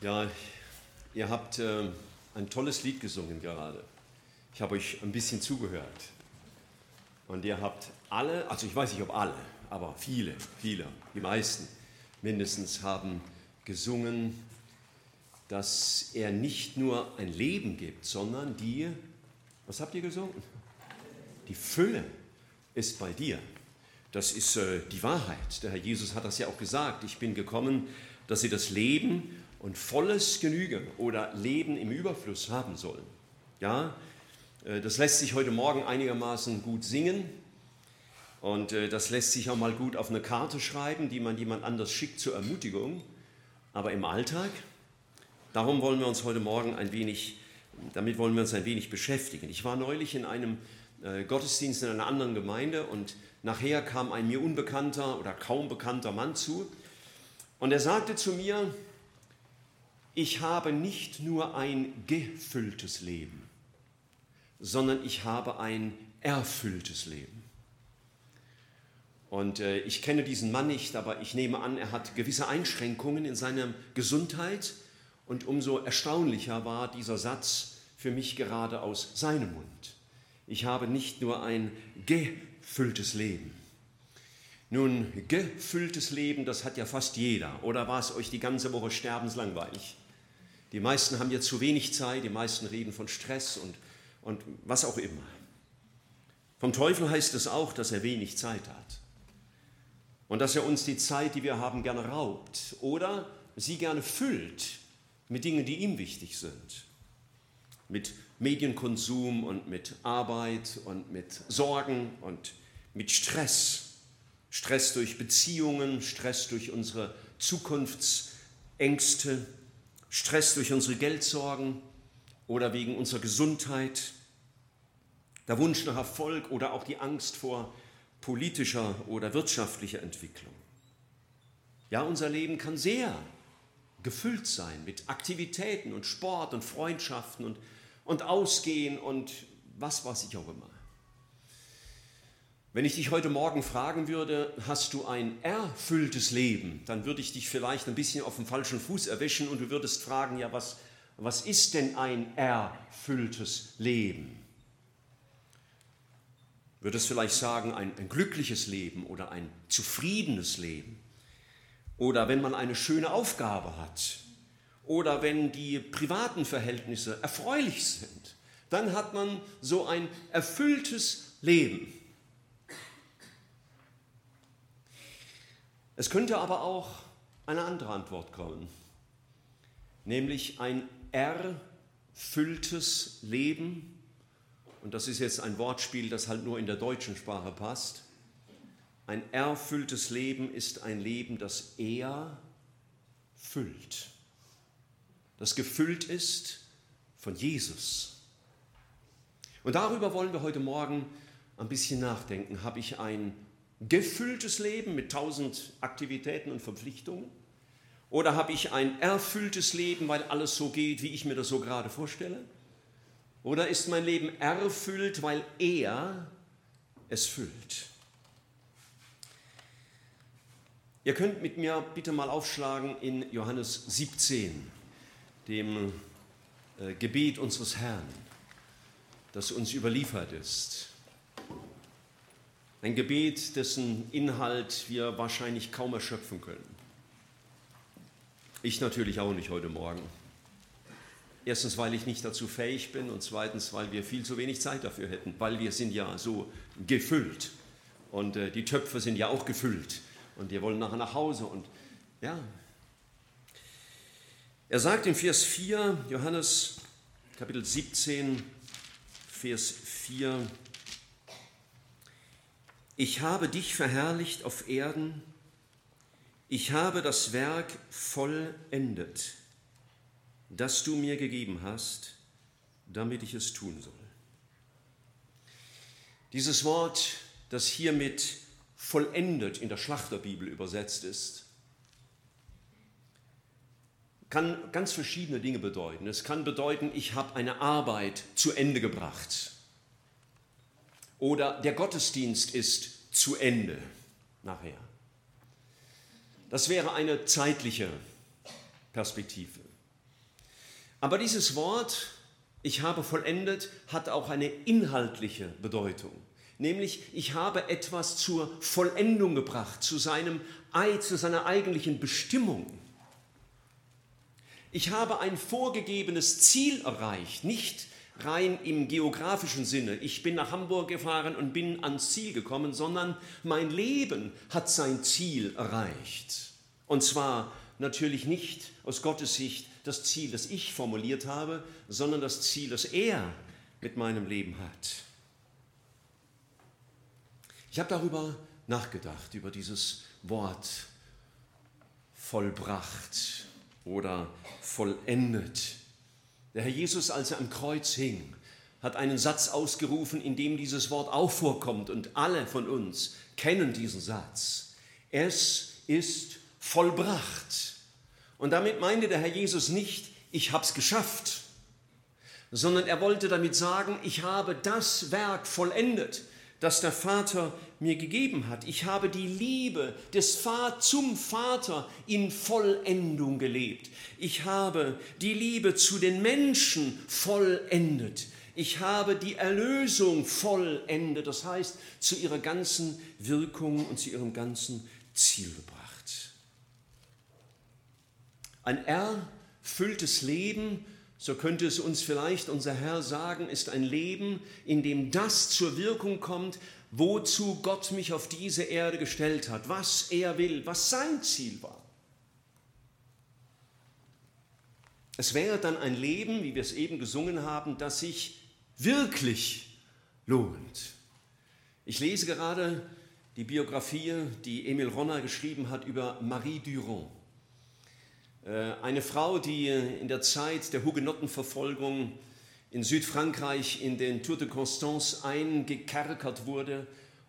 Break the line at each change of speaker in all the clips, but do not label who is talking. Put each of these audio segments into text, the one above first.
Ja, ihr habt äh, ein tolles Lied gesungen gerade. Ich habe euch ein bisschen zugehört. Und ihr habt alle, also ich weiß nicht ob alle, aber viele, viele, die meisten mindestens haben gesungen, dass er nicht nur ein Leben gibt, sondern die, was habt ihr gesungen? Die Fülle ist bei dir. Das ist äh, die Wahrheit. Der Herr Jesus hat das ja auch gesagt. Ich bin gekommen, dass sie das Leben und volles Genüge oder Leben im Überfluss haben sollen. Ja, äh, das lässt sich heute Morgen einigermaßen gut singen und äh, das lässt sich auch mal gut auf eine Karte schreiben, die man jemand anders schickt zur Ermutigung. Aber im Alltag, darum wollen wir uns heute Morgen ein wenig, damit wollen wir uns ein wenig beschäftigen. Ich war neulich in einem äh, Gottesdienst in einer anderen Gemeinde und nachher kam ein mir unbekannter oder kaum bekannter Mann zu und er sagte zu mir, ich habe nicht nur ein gefülltes Leben, sondern ich habe ein erfülltes Leben. Und äh, ich kenne diesen Mann nicht, aber ich nehme an, er hat gewisse Einschränkungen in seiner Gesundheit. Und umso erstaunlicher war dieser Satz für mich gerade aus seinem Mund. Ich habe nicht nur ein gefülltes Leben. Nun, gefülltes Leben, das hat ja fast jeder. Oder war es euch die ganze Woche sterbenslangweilig? Die meisten haben ja zu wenig Zeit, die meisten reden von Stress und, und was auch immer. Vom Teufel heißt es auch, dass er wenig Zeit hat und dass er uns die Zeit, die wir haben, gerne raubt oder sie gerne füllt mit Dingen, die ihm wichtig sind. Mit Medienkonsum und mit Arbeit und mit Sorgen und mit Stress. Stress durch Beziehungen, Stress durch unsere Zukunftsängste, Stress durch unsere Geldsorgen oder wegen unserer Gesundheit, der Wunsch nach Erfolg oder auch die Angst vor politischer oder wirtschaftlicher Entwicklung. Ja, unser Leben kann sehr gefüllt sein mit Aktivitäten und Sport und Freundschaften und, und Ausgehen und was weiß ich auch immer. Wenn ich dich heute Morgen fragen würde, hast du ein erfülltes Leben, dann würde ich dich vielleicht ein bisschen auf dem falschen Fuß erwischen und du würdest fragen, ja, was, was ist denn ein erfülltes Leben? Würdest vielleicht sagen, ein, ein glückliches Leben oder ein zufriedenes Leben? Oder wenn man eine schöne Aufgabe hat? Oder wenn die privaten Verhältnisse erfreulich sind? Dann hat man so ein erfülltes Leben. Es könnte aber auch eine andere Antwort kommen, nämlich ein erfülltes Leben. Und das ist jetzt ein Wortspiel, das halt nur in der deutschen Sprache passt. Ein erfülltes Leben ist ein Leben, das er füllt, das gefüllt ist von Jesus. Und darüber wollen wir heute Morgen ein bisschen nachdenken. Habe ich ein gefülltes Leben mit tausend Aktivitäten und Verpflichtungen? Oder habe ich ein erfülltes Leben, weil alles so geht, wie ich mir das so gerade vorstelle? Oder ist mein Leben erfüllt, weil er es füllt? Ihr könnt mit mir bitte mal aufschlagen in Johannes 17, dem äh, Gebet unseres Herrn, das uns überliefert ist. Ein Gebet, dessen Inhalt wir wahrscheinlich kaum erschöpfen können. Ich natürlich auch nicht heute Morgen. Erstens, weil ich nicht dazu fähig bin und zweitens, weil wir viel zu wenig Zeit dafür hätten, weil wir sind ja so gefüllt und äh, die Töpfe sind ja auch gefüllt und wir wollen nachher nach Hause und ja. Er sagt im Vers 4, Johannes Kapitel 17, Vers 4, ich habe dich verherrlicht auf Erden, ich habe das Werk vollendet, das du mir gegeben hast, damit ich es tun soll. Dieses Wort, das hiermit vollendet in der Schlachterbibel übersetzt ist, kann ganz verschiedene Dinge bedeuten. Es kann bedeuten, ich habe eine Arbeit zu Ende gebracht. Oder der Gottesdienst ist zu Ende nachher. Das wäre eine zeitliche Perspektive. Aber dieses Wort, ich habe vollendet, hat auch eine inhaltliche Bedeutung. Nämlich, ich habe etwas zur Vollendung gebracht, zu, seinem, zu seiner eigentlichen Bestimmung. Ich habe ein vorgegebenes Ziel erreicht, nicht rein im geografischen Sinne. Ich bin nach Hamburg gefahren und bin ans Ziel gekommen, sondern mein Leben hat sein Ziel erreicht. Und zwar natürlich nicht aus Gottes Sicht das Ziel, das ich formuliert habe, sondern das Ziel, das er mit meinem Leben hat. Ich habe darüber nachgedacht, über dieses Wort vollbracht oder vollendet. Der Herr Jesus, als er am Kreuz hing, hat einen Satz ausgerufen, in dem dieses Wort auch vorkommt und alle von uns kennen diesen Satz. Es ist vollbracht. Und damit meinte der Herr Jesus nicht, ich habe es geschafft, sondern er wollte damit sagen, ich habe das Werk vollendet, das der Vater mir gegeben hat. Ich habe die Liebe des Vater zum Vater in Vollendung gelebt. Ich habe die Liebe zu den Menschen vollendet. Ich habe die Erlösung vollendet, das heißt zu ihrer ganzen Wirkung und zu ihrem ganzen Ziel gebracht. Ein erfülltes Leben, so könnte es uns vielleicht unser Herr sagen, ist ein Leben, in dem das zur Wirkung kommt, wozu Gott mich auf diese Erde gestellt hat, was er will, was sein Ziel war. Es wäre dann ein Leben, wie wir es eben gesungen haben, das sich wirklich lohnt. Ich lese gerade die Biografie, die Emil Ronner geschrieben hat über Marie Durand. Äh, eine Frau, die in der Zeit der Hugenottenverfolgung in Südfrankreich in den Tour de Constance eingekerkert wurde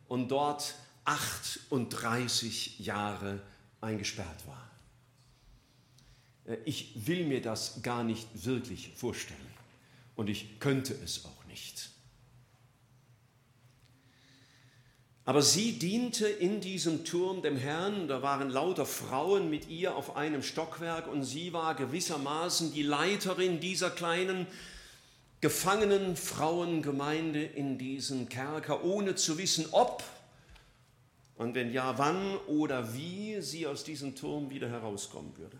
und dort 38 Jahre eingesperrt war. Äh, ich will mir das gar nicht wirklich vorstellen und ich könnte es auch nicht. Aber sie diente in diesem Turm dem Herrn, da waren lauter Frauen mit ihr auf einem Stockwerk und sie war gewissermaßen die Leiterin dieser kleinen gefangenen Frauengemeinde in diesem Kerker, ohne zu wissen, ob und wenn ja, wann oder wie sie aus diesem Turm wieder herauskommen würde.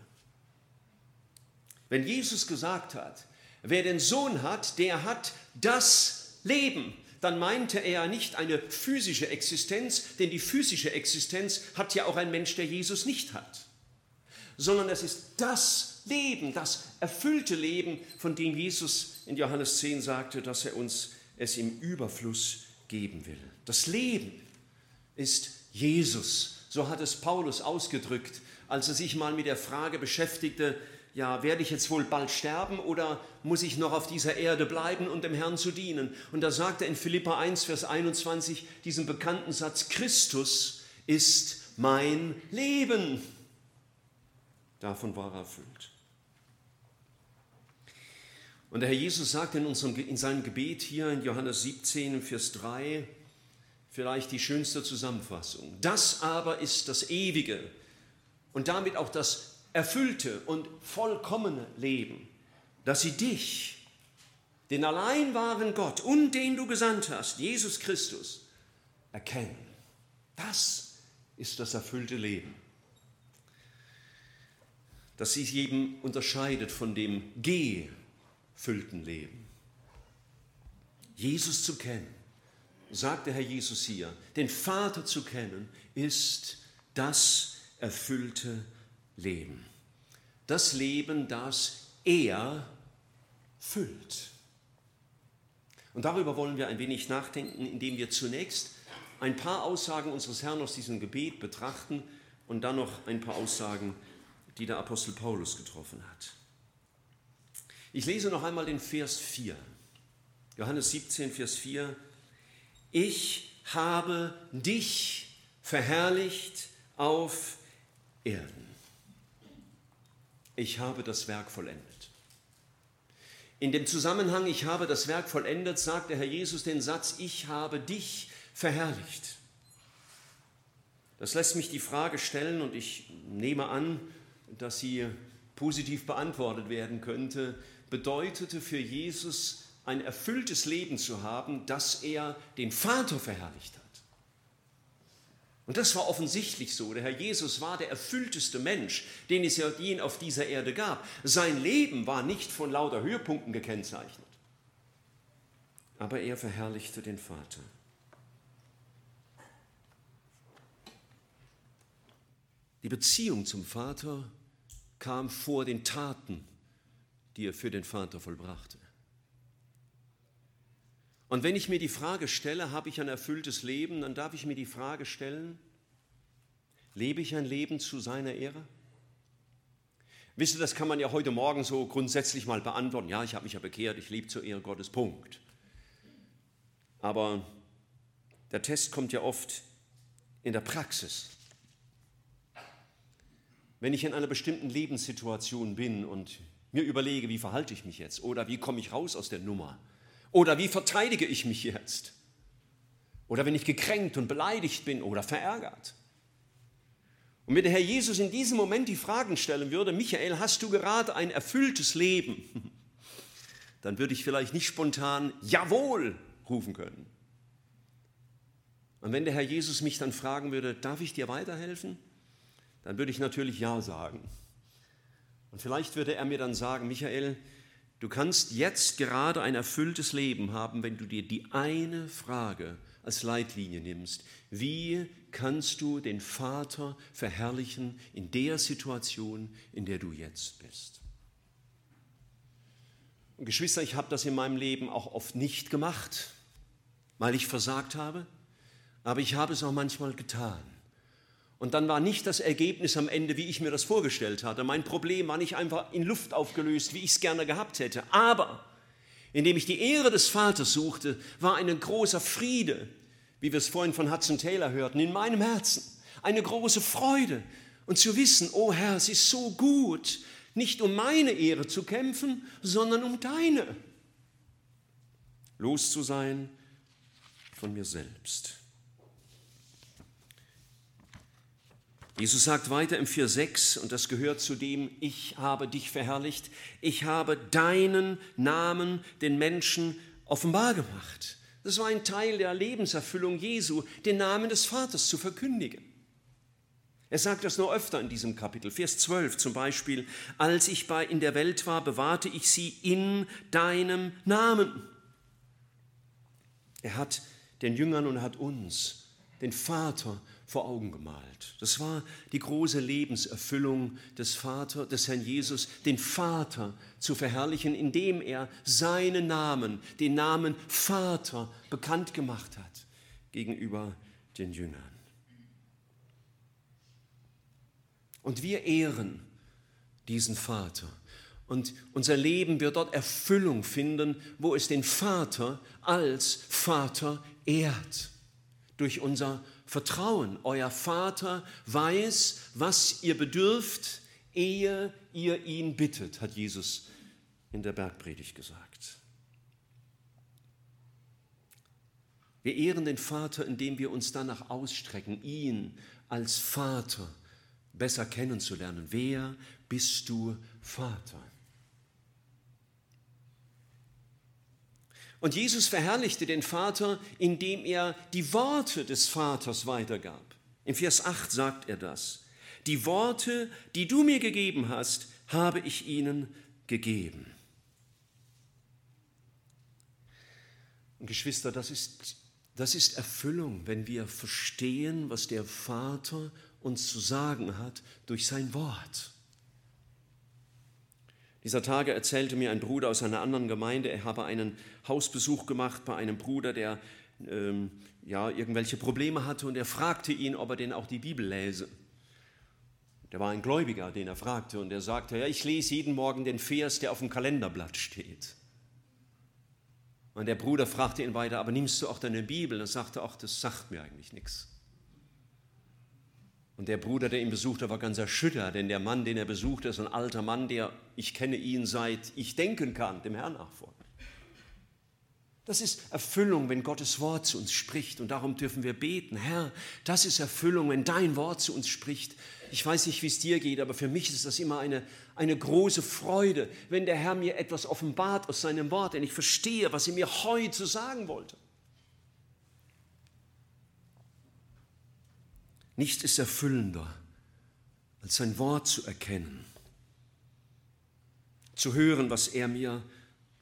Wenn Jesus gesagt hat, wer den Sohn hat, der hat das Leben, dann meinte er nicht eine physische Existenz, denn die physische Existenz hat ja auch ein Mensch, der Jesus nicht hat, sondern es ist das Leben, das erfüllte Leben, von dem Jesus in Johannes 10 sagte, dass er uns es im Überfluss geben will. Das Leben ist Jesus, so hat es Paulus ausgedrückt, als er sich mal mit der Frage beschäftigte, ja, werde ich jetzt wohl bald sterben oder muss ich noch auf dieser Erde bleiben und dem Herrn zu dienen? Und da sagt er in Philippa 1, Vers 21 diesen bekannten Satz, Christus ist mein Leben. Davon war er erfüllt. Und der Herr Jesus sagt in, unserem, in seinem Gebet hier in Johannes 17, Vers 3, vielleicht die schönste Zusammenfassung. Das aber ist das ewige und damit auch das erfüllte und vollkommene Leben, dass sie dich, den allein wahren Gott und den du gesandt hast, Jesus Christus, erkennen. Das ist das erfüllte Leben. Das sich eben unterscheidet von dem gefüllten Leben. Jesus zu kennen, sagt der Herr Jesus hier, den Vater zu kennen, ist das erfüllte Leben. Leben. Das Leben, das er füllt. Und darüber wollen wir ein wenig nachdenken, indem wir zunächst ein paar Aussagen unseres Herrn aus diesem Gebet betrachten und dann noch ein paar Aussagen, die der Apostel Paulus getroffen hat. Ich lese noch einmal den Vers 4. Johannes 17, Vers 4. Ich habe dich verherrlicht auf Erden ich habe das Werk vollendet. In dem Zusammenhang, ich habe das Werk vollendet, sagt der Herr Jesus den Satz, ich habe dich verherrlicht. Das lässt mich die Frage stellen und ich nehme an, dass sie positiv beantwortet werden könnte. bedeutete für Jesus ein erfülltes Leben zu haben, dass er den Vater verherrlicht hat. Und das war offensichtlich so. Der Herr Jesus war der erfüllteste Mensch, den es je auf dieser Erde gab. Sein Leben war nicht von lauter Höhepunkten gekennzeichnet. Aber er verherrlichte den Vater. Die Beziehung zum Vater kam vor den Taten, die er für den Vater vollbrachte. Und wenn ich mir die Frage stelle, habe ich ein erfülltes Leben, dann darf ich mir die Frage stellen, lebe ich ein Leben zu seiner Ehre? Wisst ihr, das kann man ja heute Morgen so grundsätzlich mal beantworten. Ja, ich habe mich ja bekehrt, ich lebe zur Ehre Gottes, Punkt. Aber der Test kommt ja oft in der Praxis. Wenn ich in einer bestimmten Lebenssituation bin und mir überlege, wie verhalte ich mich jetzt oder wie komme ich raus aus der Nummer oder wie verteidige ich mich jetzt oder wenn ich gekränkt und beleidigt bin oder verärgert. Und wenn der Herr Jesus in diesem Moment die Fragen stellen würde, Michael, hast du gerade ein erfülltes Leben? Dann würde ich vielleicht nicht spontan Jawohl rufen können. Und wenn der Herr Jesus mich dann fragen würde, darf ich dir weiterhelfen? dann würde ich natürlich Ja sagen. Und vielleicht würde er mir dann sagen, Michael, du kannst jetzt gerade ein erfülltes Leben haben, wenn du dir die eine Frage als Leitlinie nimmst. Wie kannst du den Vater verherrlichen in der Situation, in der du jetzt bist? Und Geschwister, ich habe das in meinem Leben auch oft nicht gemacht, weil ich versagt habe, aber ich habe es auch manchmal getan. Und dann war nicht das Ergebnis am Ende, wie ich mir das vorgestellt hatte. Mein Problem war nicht einfach in Luft aufgelöst, wie ich es gerne gehabt hätte. Aber indem ich die Ehre des Vaters suchte, war ein großer Friede, wie wir es vorhin von Hudson Taylor hörten, in meinem Herzen. Eine große Freude. Und zu wissen, oh Herr, es ist so gut, nicht um meine Ehre zu kämpfen, sondern um deine. Los zu sein von mir selbst. Jesus sagt weiter im 4.6, und das gehört zu dem, ich habe dich verherrlicht, ich habe deinen Namen den Menschen offenbar gemacht. Das war ein Teil der Lebenserfüllung Jesu, den Namen des Vaters zu verkündigen. Er sagt das nur öfter in diesem Kapitel. Vers 12 zum Beispiel, als ich bei in der Welt war, bewahrte ich sie in deinem Namen. Er hat den Jüngern und hat uns den Vater vor Augen gemalt. Das war die große Lebenserfüllung des Vater, des Herrn Jesus, den Vater zu verherrlichen, indem er seinen Namen, den Namen Vater, bekannt gemacht hat gegenüber den Jüngern. Und wir ehren diesen Vater. Und unser Leben wird dort Erfüllung finden, wo es den Vater als Vater ehrt. Durch unser Vertrauen. Euer Vater weiß, was ihr bedürft, ehe ihr ihn bittet, hat Jesus in der Bergpredigt gesagt. Wir ehren den Vater, indem wir uns danach ausstrecken, ihn als Vater besser kennenzulernen. Wer bist du, Vater? Und Jesus verherrlichte den Vater, indem er die Worte des Vaters weitergab. Im Vers 8 sagt er das. Die Worte, die du mir gegeben hast, habe ich ihnen gegeben. Und Geschwister, das ist, das ist Erfüllung, wenn wir verstehen, was der Vater uns zu sagen hat durch sein Wort. Dieser Tage erzählte mir ein Bruder aus einer anderen Gemeinde, er habe einen Hausbesuch gemacht bei einem Bruder, der ähm, ja, irgendwelche Probleme hatte und er fragte ihn, ob er denn auch die Bibel lese. Der war ein Gläubiger, den er fragte und er sagte, ja, ich lese jeden Morgen den Vers, der auf dem Kalenderblatt steht. Und der Bruder fragte ihn weiter, aber nimmst du auch deine Bibel? Und er sagte, ach, das sagt mir eigentlich nichts. Und der Bruder, der ihn besuchte, war ganz erschüttert, denn der Mann, den er besuchte, ist ein alter Mann, der, ich kenne ihn seit ich denken kann, dem Herrn nachfolgt. Das ist Erfüllung, wenn Gottes Wort zu uns spricht. Und darum dürfen wir beten, Herr, das ist Erfüllung, wenn dein Wort zu uns spricht. Ich weiß nicht, wie es dir geht, aber für mich ist das immer eine, eine große Freude, wenn der Herr mir etwas offenbart aus seinem Wort, denn ich verstehe, was er mir heute sagen wollte. Nichts ist erfüllender, als sein Wort zu erkennen, zu hören, was er mir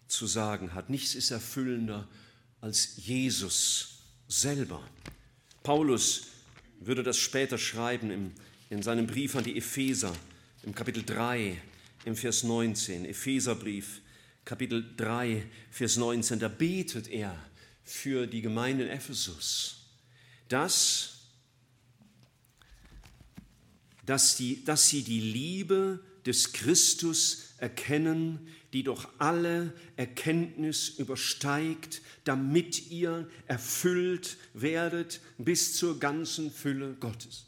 zu sagen hat. Nichts ist erfüllender als Jesus selber. Paulus würde das später schreiben in seinem Brief an die Epheser, im Kapitel 3, im Vers 19. Epheserbrief, Kapitel 3, Vers 19. Da betet er für die Gemeinde in Ephesus, dass, dass, die, dass sie die Liebe des Christus erkennen, die doch alle Erkenntnis übersteigt, damit ihr erfüllt werdet bis zur ganzen Fülle Gottes.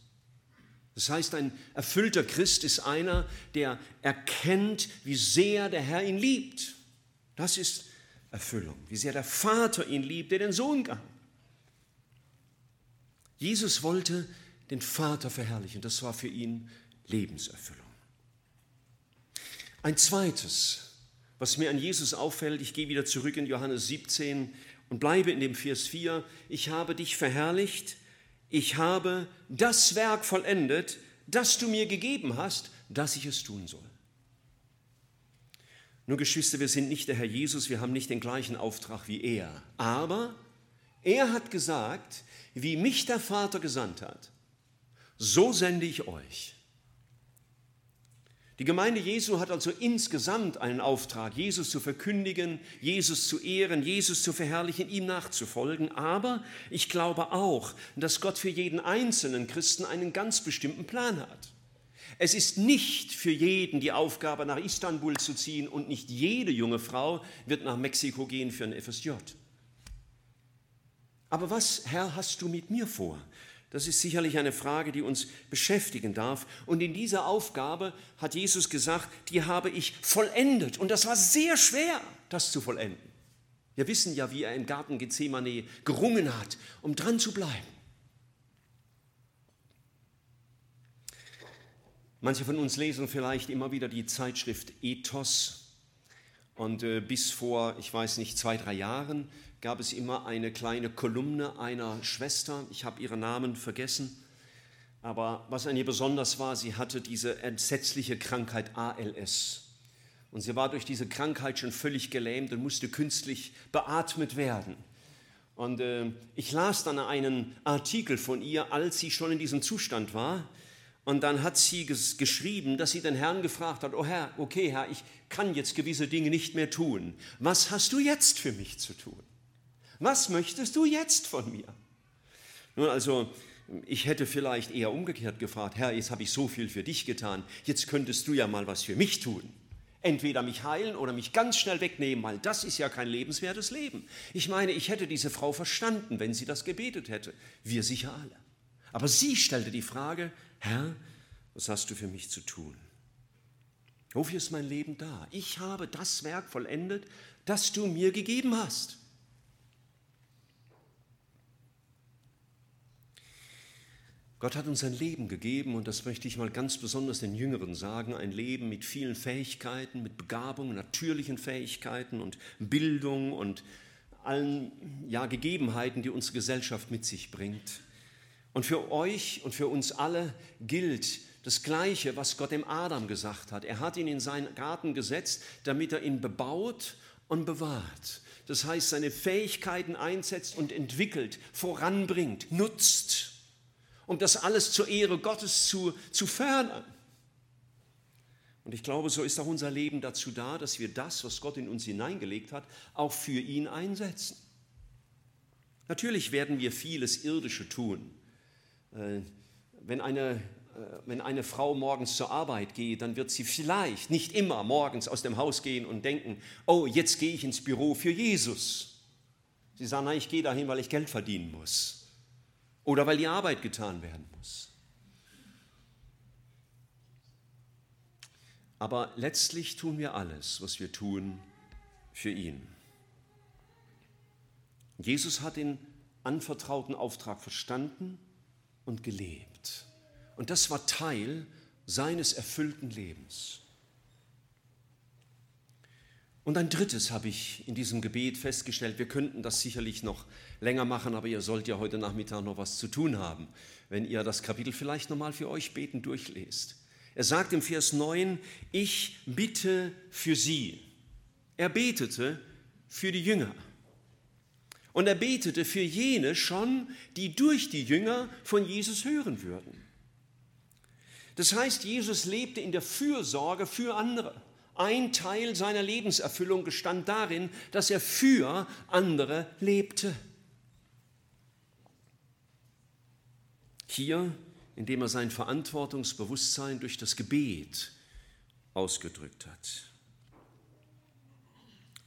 Das heißt, ein erfüllter Christ ist einer, der erkennt, wie sehr der Herr ihn liebt. Das ist Erfüllung, wie sehr der Vater ihn liebt, der den Sohn gab. Jesus wollte den Vater verherrlichen, das war für ihn Lebenserfüllung. Ein zweites, was mir an Jesus auffällt, ich gehe wieder zurück in Johannes 17 und bleibe in dem Vers 4, ich habe dich verherrlicht, ich habe das Werk vollendet, das du mir gegeben hast, dass ich es tun soll. Nur Geschwister, wir sind nicht der Herr Jesus, wir haben nicht den gleichen Auftrag wie er, aber er hat gesagt, wie mich der Vater gesandt hat, so sende ich euch. Die Gemeinde Jesu hat also insgesamt einen Auftrag, Jesus zu verkündigen, Jesus zu ehren, Jesus zu verherrlichen, ihm nachzufolgen. Aber ich glaube auch, dass Gott für jeden einzelnen Christen einen ganz bestimmten Plan hat. Es ist nicht für jeden die Aufgabe, nach Istanbul zu ziehen und nicht jede junge Frau wird nach Mexiko gehen für ein FSJ. Aber was, Herr, hast du mit mir vor? Das ist sicherlich eine Frage, die uns beschäftigen darf. Und in dieser Aufgabe hat Jesus gesagt, die habe ich vollendet. Und das war sehr schwer, das zu vollenden. Wir wissen ja, wie er im Garten Gethsemane gerungen hat, um dran zu bleiben. Manche von uns lesen vielleicht immer wieder die Zeitschrift Ethos. Und äh, bis vor, ich weiß nicht, zwei, drei Jahren gab es immer eine kleine Kolumne einer Schwester. Ich habe ihren Namen vergessen. Aber was an ihr besonders war, sie hatte diese entsetzliche Krankheit ALS. Und sie war durch diese Krankheit schon völlig gelähmt und musste künstlich beatmet werden. Und äh, ich las dann einen Artikel von ihr, als sie schon in diesem Zustand war. Und dann hat sie ges geschrieben, dass sie den Herrn gefragt hat, oh Herr, okay Herr, ich kann jetzt gewisse Dinge nicht mehr tun. Was hast du jetzt für mich zu tun? Was möchtest du jetzt von mir? Nun, also, ich hätte vielleicht eher umgekehrt gefragt, Herr, jetzt habe ich so viel für dich getan, jetzt könntest du ja mal was für mich tun. Entweder mich heilen oder mich ganz schnell wegnehmen, weil das ist ja kein lebenswertes Leben. Ich meine, ich hätte diese Frau verstanden, wenn sie das gebetet hätte. Wir sicher alle. Aber sie stellte die Frage, Herr, was hast du für mich zu tun? Wofür ist mein Leben da? Ich habe das Werk vollendet, das du mir gegeben hast. Gott hat uns ein Leben gegeben und das möchte ich mal ganz besonders den Jüngeren sagen, ein Leben mit vielen Fähigkeiten, mit Begabungen, natürlichen Fähigkeiten und Bildung und allen ja, Gegebenheiten, die unsere Gesellschaft mit sich bringt. Und für euch und für uns alle gilt das Gleiche, was Gott dem Adam gesagt hat. Er hat ihn in seinen Garten gesetzt, damit er ihn bebaut und bewahrt. Das heißt, seine Fähigkeiten einsetzt und entwickelt, voranbringt, nutzt um das alles zur Ehre Gottes zu, zu fördern. Und ich glaube, so ist auch unser Leben dazu da, dass wir das, was Gott in uns hineingelegt hat, auch für ihn einsetzen. Natürlich werden wir vieles Irdische tun. Äh, wenn eine, äh, wenn eine Frau morgens zur Arbeit geht, dann wird sie vielleicht, nicht immer, morgens aus dem Haus gehen und denken, oh, jetzt gehe ich ins Büro für Jesus. Sie sagen, nein, ich gehe dahin, weil ich Geld verdienen muss oder weil die Arbeit getan werden muss. Aber letztlich tun wir alles, was wir tun, für ihn. Jesus hat den anvertrauten Auftrag verstanden und gelebt. Und das war Teil seines erfüllten Lebens. Und ein drittes habe ich in diesem Gebet festgestellt. Wir könnten das sicherlich noch länger machen, aber ihr sollt ja heute Nachmittag noch was zu tun haben, wenn ihr das Kapitel vielleicht nochmal für euch beten durchlest. Er sagt im Vers 9, ich bitte für sie. Er betete für die Jünger. Und er betete für jene schon, die durch die Jünger von Jesus hören würden. Das heißt, Jesus lebte in der Fürsorge für andere. Ein Teil seiner Lebenserfüllung gestand darin, dass er für andere lebte. Hier, indem er sein Verantwortungsbewusstsein durch das Gebet ausgedrückt hat.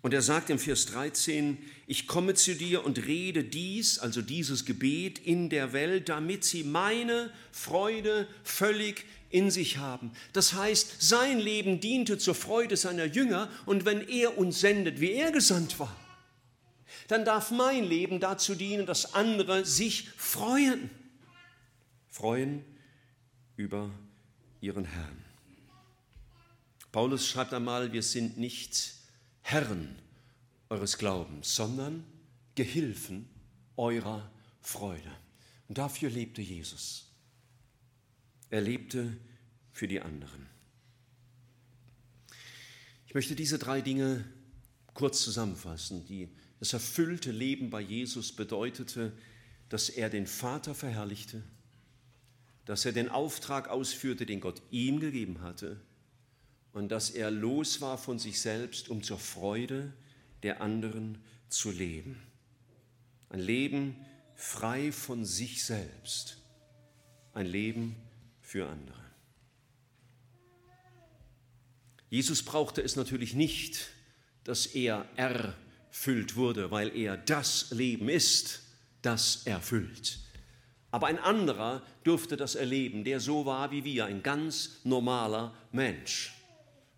Und er sagt im Vers 13, ich komme zu dir und rede dies, also dieses Gebet in der Welt, damit sie meine Freude völlig in sich haben. Das heißt, sein Leben diente zur Freude seiner Jünger und wenn er uns sendet, wie er gesandt war, dann darf mein Leben dazu dienen, dass andere sich freuen. Freuen über ihren Herrn. Paulus schreibt einmal, wir sind nicht Herren eures Glaubens, sondern Gehilfen eurer Freude. Und dafür lebte Jesus. Er lebte für die anderen. Ich möchte diese drei Dinge kurz zusammenfassen. Die, das erfüllte Leben bei Jesus bedeutete, dass er den Vater verherrlichte, dass er den Auftrag ausführte, den Gott ihm gegeben hatte, und dass er los war von sich selbst, um zur Freude der anderen zu leben. Ein Leben frei von sich selbst. Ein Leben für andere. Jesus brauchte es natürlich nicht, dass er erfüllt wurde, weil er das Leben ist, das erfüllt. Aber ein anderer durfte das erleben, der so war wie wir, ein ganz normaler Mensch.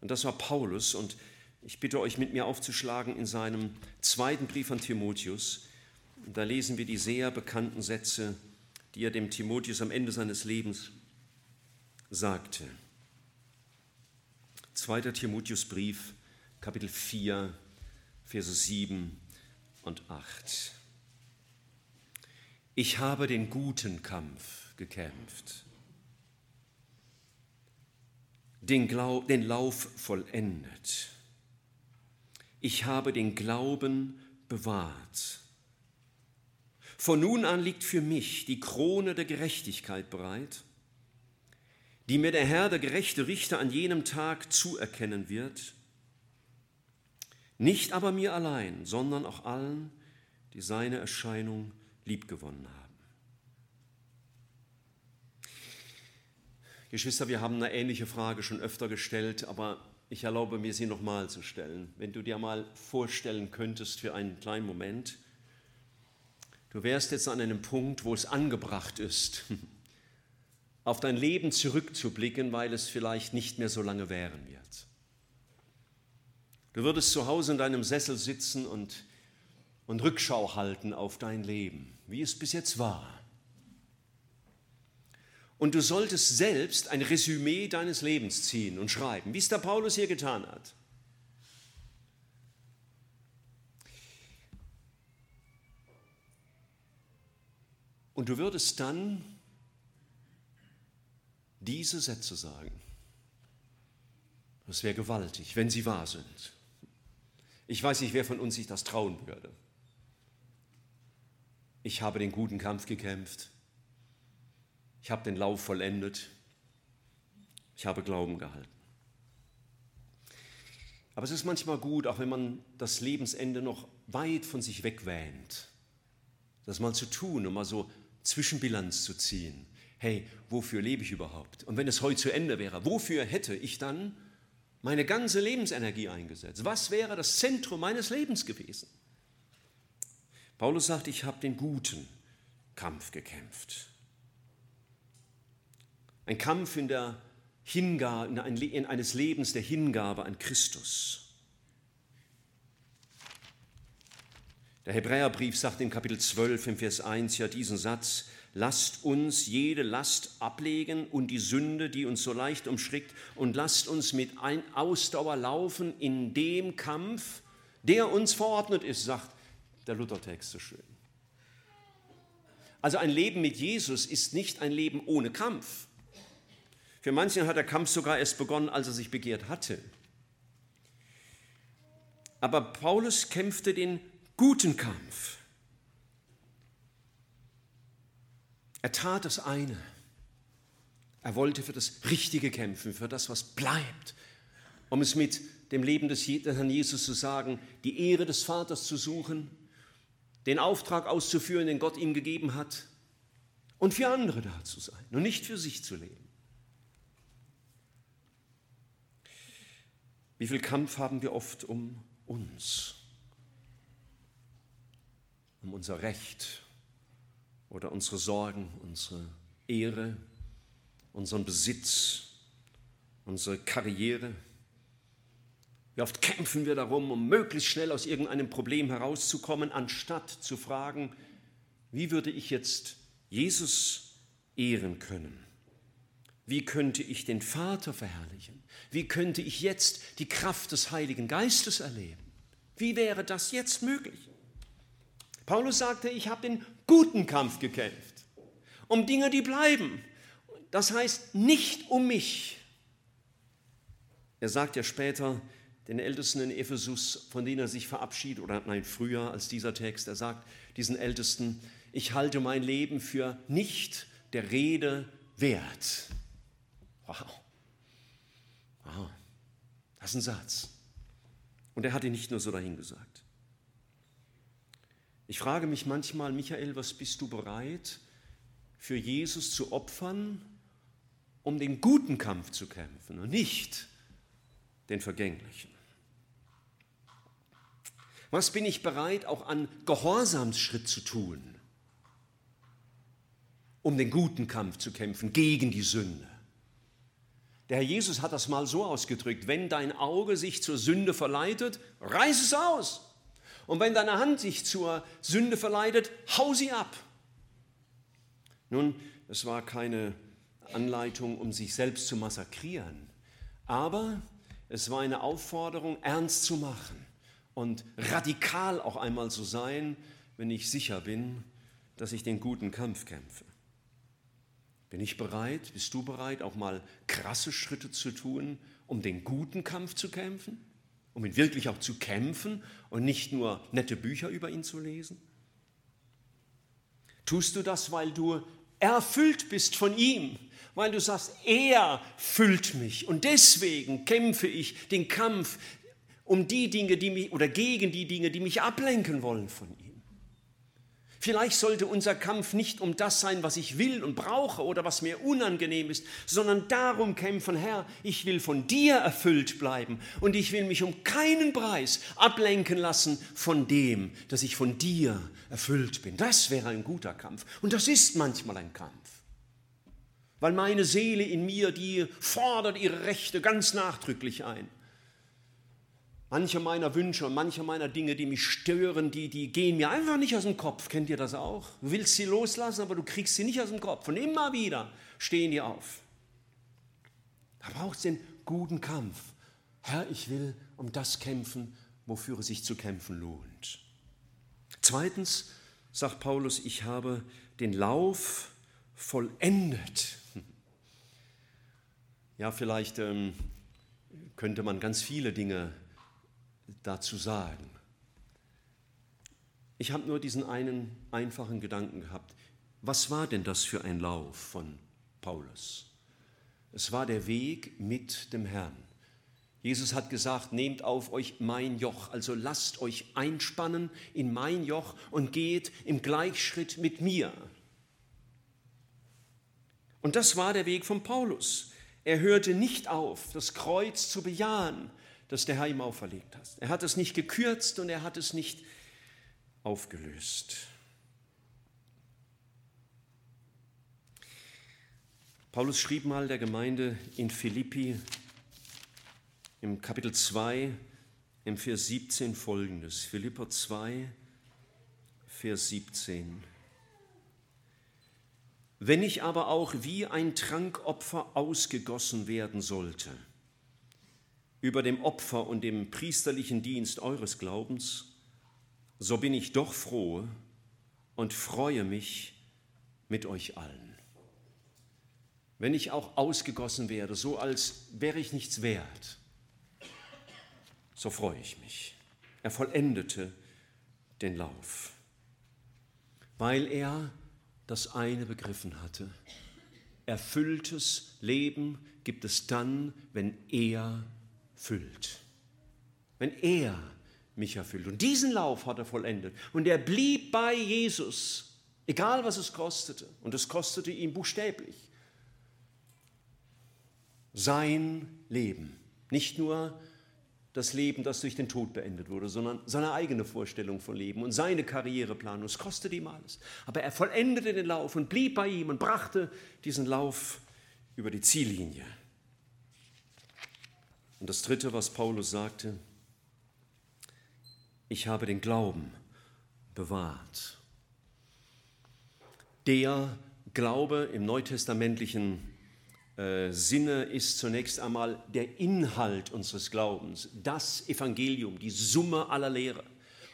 Und das war Paulus. Und ich bitte euch, mit mir aufzuschlagen in seinem zweiten Brief an Timotheus. Da lesen wir die sehr bekannten Sätze, die er dem Timotheus am Ende seines Lebens sagte. 2. Timotheusbrief, Kapitel 4, Verse 7 und 8. Ich habe den guten Kampf gekämpft, den, Glaub, den Lauf vollendet. Ich habe den Glauben bewahrt. Von nun an liegt für mich die Krone der Gerechtigkeit bereit die mir der Herr, der gerechte Richter, an jenem Tag zuerkennen wird, nicht aber mir allein, sondern auch allen, die seine Erscheinung liebgewonnen haben. Geschwister, wir haben eine ähnliche Frage schon öfter gestellt, aber ich erlaube mir, sie nochmal zu stellen. Wenn du dir mal vorstellen könntest für einen kleinen Moment, du wärst jetzt an einem Punkt, wo es angebracht ist, auf dein Leben zurückzublicken, weil es vielleicht nicht mehr so lange währen wird. Du würdest zu Hause in deinem Sessel sitzen und, und Rückschau halten auf dein Leben, wie es bis jetzt war. Und du solltest selbst ein Resümee deines Lebens ziehen und schreiben, wie es der Paulus hier getan hat. Und du würdest dann diese Sätze sagen. Das wäre gewaltig, wenn sie wahr sind. Ich weiß nicht, wer von uns sich das trauen würde. Ich habe den guten Kampf gekämpft. Ich habe den Lauf vollendet. Ich habe Glauben gehalten. Aber es ist manchmal gut, auch wenn man das Lebensende noch weit von sich wegwähnt, das mal zu tun und mal so Zwischenbilanz zu ziehen hey, wofür lebe ich überhaupt? Und wenn es heute zu Ende wäre, wofür hätte ich dann meine ganze Lebensenergie eingesetzt? Was wäre das Zentrum meines Lebens gewesen? Paulus sagt, ich habe den guten Kampf gekämpft. Ein Kampf in der Hingabe, in eines Lebens der Hingabe an Christus. Der Hebräerbrief sagt in Kapitel 12 im Vers 1 ja diesen Satz, lasst uns jede Last ablegen und die Sünde, die uns so leicht umschrickt, und lasst uns mit Ausdauer laufen in dem Kampf, der uns verordnet ist, sagt der Luthertext so schön. Also ein Leben mit Jesus ist nicht ein Leben ohne Kampf. Für manchen hat der Kampf sogar erst begonnen, als er sich begehrt hatte. Aber Paulus kämpfte den guten Kampf. Er tat das eine. Er wollte für das Richtige kämpfen, für das, was bleibt. Um es mit dem Leben des Herrn Jesus zu sagen, die Ehre des Vaters zu suchen, den Auftrag auszuführen, den Gott ihm gegeben hat und für andere da zu sein und nicht für sich zu leben. Wie viel Kampf haben wir oft um uns, um unser Recht oder unsere Sorgen, unsere Ehre, unseren Besitz, unsere Karriere. Wie oft kämpfen wir darum, um möglichst schnell aus irgendeinem Problem herauszukommen, anstatt zu fragen, wie würde ich jetzt Jesus ehren können? Wie könnte ich den Vater verherrlichen? Wie könnte ich jetzt die Kraft des Heiligen Geistes erleben? Wie wäre das jetzt möglich? Paulus sagte, ich habe den guten Kampf gekämpft, um Dinge, die bleiben. Das heißt nicht um mich. Er sagt ja später den Ältesten in Ephesus, von denen er sich verabschiedet, oder nein, früher als dieser Text, er sagt diesen Ältesten, ich halte mein Leben für nicht der Rede wert. Wow. Wow. Das ist ein Satz. Und er hat ihn nicht nur so dahingesagt. Ich frage mich manchmal, Michael, was bist du bereit für Jesus zu opfern, um den guten Kampf zu kämpfen und nicht den vergänglichen? Was bin ich bereit auch an Gehorsamsschritt zu tun, um den guten Kampf zu kämpfen gegen die Sünde? Der Herr Jesus hat das mal so ausgedrückt, wenn dein Auge sich zur Sünde verleitet, reiß es aus. Und wenn deine Hand sich zur Sünde verleitet, hau sie ab. Nun, es war keine Anleitung, um sich selbst zu massakrieren, aber es war eine Aufforderung, ernst zu machen und radikal auch einmal zu sein, wenn ich sicher bin, dass ich den guten Kampf kämpfe. Bin ich bereit, bist du bereit, auch mal krasse Schritte zu tun, um den guten Kampf zu kämpfen? Um ihn wirklich auch zu kämpfen und nicht nur nette Bücher über ihn zu lesen? Tust du das, weil du erfüllt bist von ihm, weil du sagst, er füllt mich und deswegen kämpfe ich den Kampf um die Dinge, die mich oder gegen die Dinge, die mich ablenken wollen von ihm. Vielleicht sollte unser Kampf nicht um das sein, was ich will und brauche oder was mir unangenehm ist, sondern darum kämpfen, Herr, ich will von dir erfüllt bleiben und ich will mich um keinen Preis ablenken lassen von dem, dass ich von dir erfüllt bin. Das wäre ein guter Kampf und das ist manchmal ein Kampf. Weil meine Seele in mir, die fordert ihre Rechte ganz nachdrücklich ein. Manche meiner Wünsche und manche meiner Dinge, die mich stören, die, die gehen mir einfach nicht aus dem Kopf. Kennt ihr das auch? Du willst sie loslassen, aber du kriegst sie nicht aus dem Kopf. Und immer wieder stehen die auf. Da braucht es den guten Kampf. Herr, ich will um das kämpfen, wofür es sich zu kämpfen lohnt. Zweitens sagt Paulus, ich habe den Lauf vollendet. Ja, vielleicht ähm, könnte man ganz viele Dinge dazu sagen. Ich habe nur diesen einen einfachen Gedanken gehabt. Was war denn das für ein Lauf von Paulus? Es war der Weg mit dem Herrn. Jesus hat gesagt, nehmt auf euch mein Joch, also lasst euch einspannen in mein Joch und geht im Gleichschritt mit mir. Und das war der Weg von Paulus. Er hörte nicht auf, das Kreuz zu bejahen, das der Herr ihm auferlegt hat. Er hat es nicht gekürzt und er hat es nicht aufgelöst. Paulus schrieb mal der Gemeinde in Philippi im Kapitel 2, im Vers 17 folgendes. Philipper 2, Vers 17. Wenn ich aber auch wie ein Trankopfer ausgegossen werden sollte, über dem Opfer und dem priesterlichen Dienst eures Glaubens, so bin ich doch froh und freue mich mit euch allen. Wenn ich auch ausgegossen werde, so als wäre ich nichts wert, so freue ich mich. Er vollendete den Lauf, weil er das eine begriffen hatte. Erfülltes Leben gibt es dann, wenn er füllt. Wenn er mich erfüllt. Und diesen Lauf hat er vollendet. Und er blieb bei Jesus, egal was es kostete. Und es kostete ihm buchstäblich sein Leben. Nicht nur das Leben, das durch den Tod beendet wurde, sondern seine eigene Vorstellung von Leben und seine Karriereplanung. Es kostete ihm alles. Aber er vollendete den Lauf und blieb bei ihm und brachte diesen Lauf über die Ziellinie. Und das Dritte, was Paulus sagte, ich habe den Glauben bewahrt. Der Glaube im neutestamentlichen äh, Sinne ist zunächst einmal der Inhalt unseres Glaubens, das Evangelium, die Summe aller Lehre.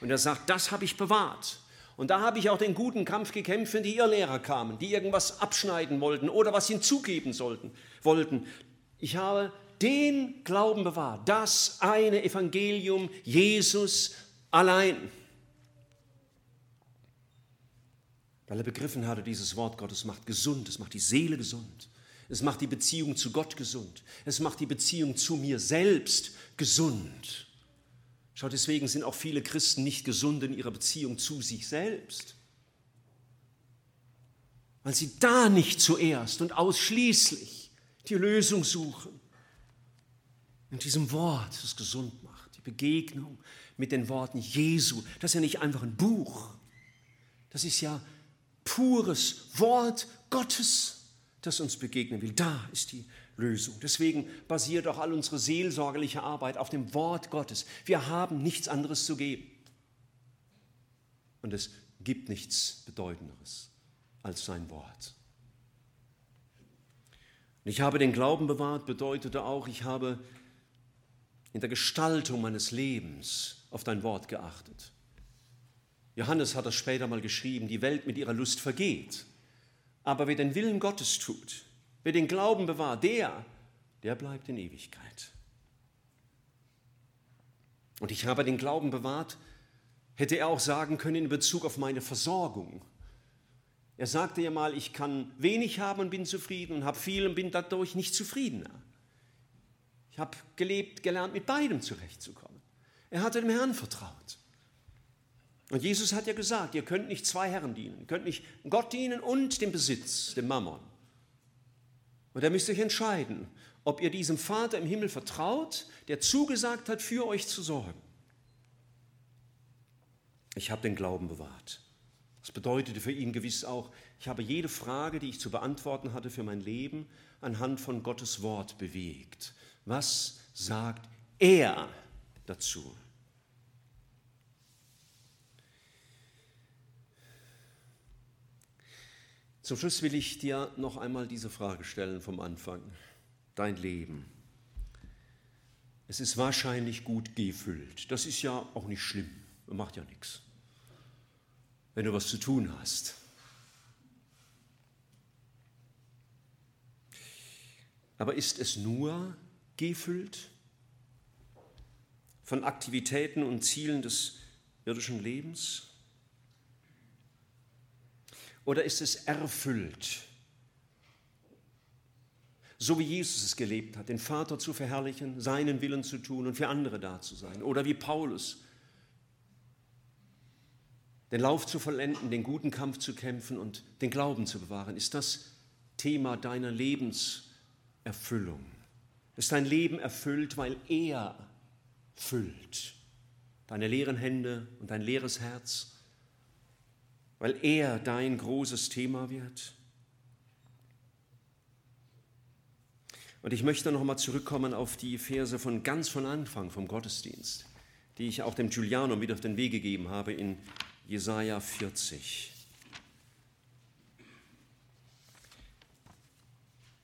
Und er sagt, das habe ich bewahrt. Und da habe ich auch den guten Kampf gekämpft, wenn die Irrlehrer kamen, die irgendwas abschneiden wollten oder was hinzugeben sollten, wollten. Ich habe den Glauben bewahrt, das eine Evangelium, Jesus allein. Weil er begriffen hatte, dieses Wort Gottes macht gesund, es macht die Seele gesund. Es macht die Beziehung zu Gott gesund. Es macht die Beziehung zu mir selbst gesund. Schau, deswegen sind auch viele Christen nicht gesund in ihrer Beziehung zu sich selbst. Weil sie da nicht zuerst und ausschließlich die Lösung suchen. In diesem Wort, das gesund macht. Die Begegnung mit den Worten Jesu. Das ist ja nicht einfach ein Buch. Das ist ja pures Wort Gottes das uns begegnen will. Da ist die Lösung. Deswegen basiert auch all unsere seelsorgerliche Arbeit auf dem Wort Gottes. Wir haben nichts anderes zu geben. Und es gibt nichts Bedeutenderes als sein Wort. Und ich habe den Glauben bewahrt, bedeutete auch, ich habe in der Gestaltung meines Lebens auf dein Wort geachtet. Johannes hat das später mal geschrieben, die Welt mit ihrer Lust vergeht. Aber wer den Willen Gottes tut, wer den Glauben bewahrt, der, der bleibt in Ewigkeit. Und ich habe den Glauben bewahrt, hätte er auch sagen können in Bezug auf meine Versorgung. Er sagte ja mal, ich kann wenig haben und bin zufrieden und habe viel und bin dadurch nicht zufriedener. Habe gelebt, gelernt, mit beidem zurechtzukommen. Er hatte dem Herrn vertraut. Und Jesus hat ja gesagt, ihr könnt nicht zwei Herren dienen. Ihr könnt nicht Gott dienen und dem Besitz, dem Mammon. Und da müsst ihr euch entscheiden, ob ihr diesem Vater im Himmel vertraut, der zugesagt hat, für euch zu sorgen. Ich habe den Glauben bewahrt. Das bedeutete für ihn gewiss auch, ich habe jede Frage, die ich zu beantworten hatte für mein Leben, anhand von Gottes Wort bewegt. Was sagt er dazu? Zum Schluss will ich dir noch einmal diese Frage stellen vom Anfang. Dein Leben. Es ist wahrscheinlich gut gefüllt. Das ist ja auch nicht schlimm. Macht ja nichts. Wenn du was zu tun hast. Aber ist es nur gefüllt von Aktivitäten und Zielen des irdischen Lebens? Oder ist es erfüllt? So wie Jesus es gelebt hat, den Vater zu verherrlichen, seinen Willen zu tun und für andere da zu sein. Oder wie Paulus, den Lauf zu vollenden, den guten Kampf zu kämpfen und den Glauben zu bewahren. Ist das Thema deiner Lebenserfüllung? Ist dein Leben erfüllt, weil er füllt? Deine leeren Hände und dein leeres Herz? weil er dein großes Thema wird? Und ich möchte nochmal zurückkommen auf die Verse von ganz von Anfang vom Gottesdienst, die ich auch dem Giuliano mit auf den Weg gegeben habe in Jesaja 40.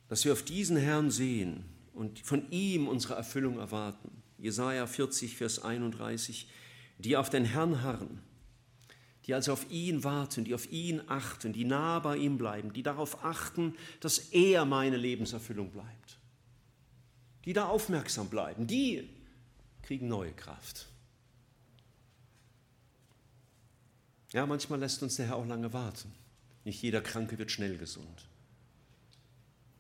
dass wir auf diesen Herrn sehen und von ihm unsere Erfüllung erwarten. Jesaja 40, Vers 31, die auf den Herrn harren, die also auf ihn warten, die auf ihn achten, die nah bei ihm bleiben, die darauf achten, dass er meine Lebenserfüllung bleibt, die da aufmerksam bleiben, die kriegen neue Kraft. Ja, manchmal lässt uns der Herr auch lange warten. Nicht jeder Kranke wird schnell gesund.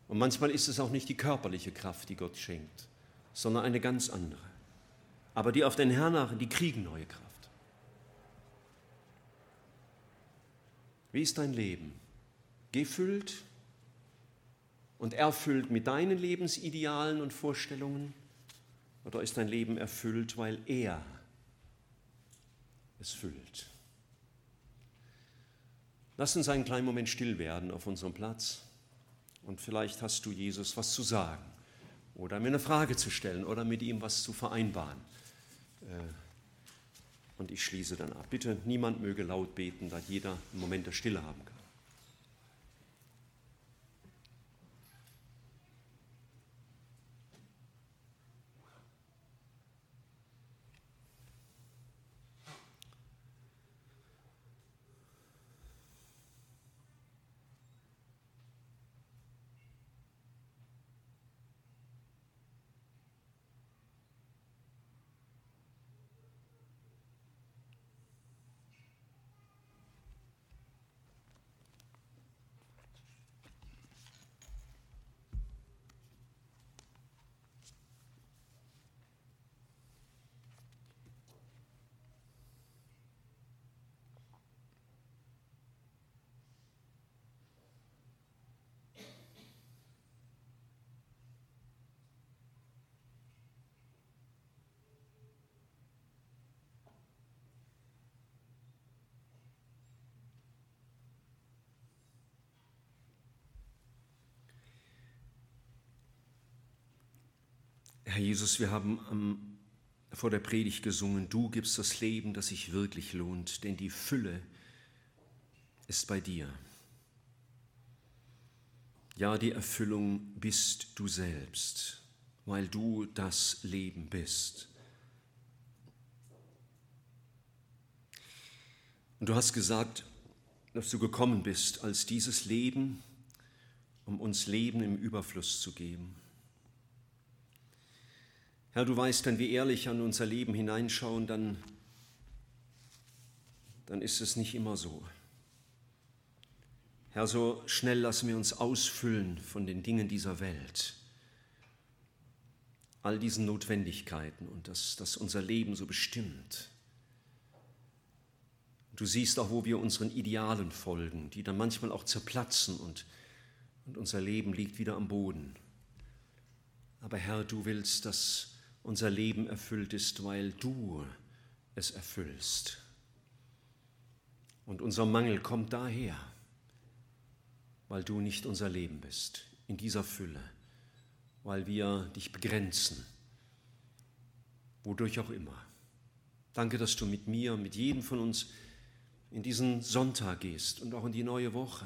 Und manchmal ist es auch nicht die körperliche Kraft, die Gott schenkt, sondern eine ganz andere. Aber die auf den Herrn die kriegen neue Kraft. Wie ist dein Leben? Gefüllt und erfüllt mit deinen Lebensidealen und Vorstellungen? Oder ist dein Leben erfüllt, weil er es füllt? Lass uns einen kleinen Moment still werden auf unserem Platz. Und vielleicht hast du Jesus was zu sagen oder mir eine Frage zu stellen oder mit ihm was zu vereinbaren. Äh, und ich schließe dann ab. Bitte, niemand möge laut beten, da jeder einen Moment der Stille haben kann. Herr Jesus, wir haben am, vor der Predigt gesungen, du gibst das Leben, das sich wirklich lohnt, denn die Fülle ist bei dir. Ja, die Erfüllung bist du selbst, weil du das Leben bist. Und du hast gesagt, dass du gekommen bist als dieses Leben, um uns Leben im Überfluss zu geben. Herr, du weißt, wenn wir ehrlich an unser Leben hineinschauen, dann, dann ist es nicht immer so. Herr, so schnell lassen wir uns ausfüllen von den Dingen dieser Welt, all diesen Notwendigkeiten und das, das unser Leben so bestimmt. Du siehst auch, wo wir unseren Idealen folgen, die dann manchmal auch zerplatzen und, und unser Leben liegt wieder am Boden. Aber Herr, du willst, dass unser Leben erfüllt ist, weil du es erfüllst. Und unser Mangel kommt daher, weil du nicht unser Leben bist, in dieser Fülle, weil wir dich begrenzen, wodurch auch immer. Danke, dass du mit mir, mit jedem von uns in diesen Sonntag gehst und auch in die neue Woche.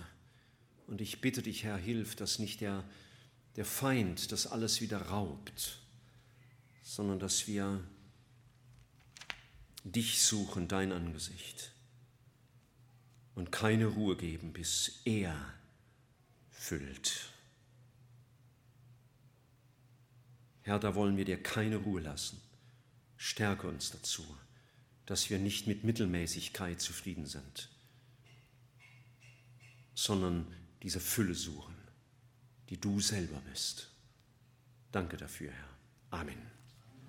Und ich bitte dich, Herr, hilf, dass nicht der, der Feind das alles wieder raubt, sondern dass wir dich suchen, dein Angesicht und keine Ruhe geben, bis er füllt. Herr, da wollen wir dir keine Ruhe lassen. Stärke uns dazu, dass wir nicht mit Mittelmäßigkeit zufrieden sind, sondern diese Fülle suchen, die du selber bist. Danke dafür, Herr. Amen.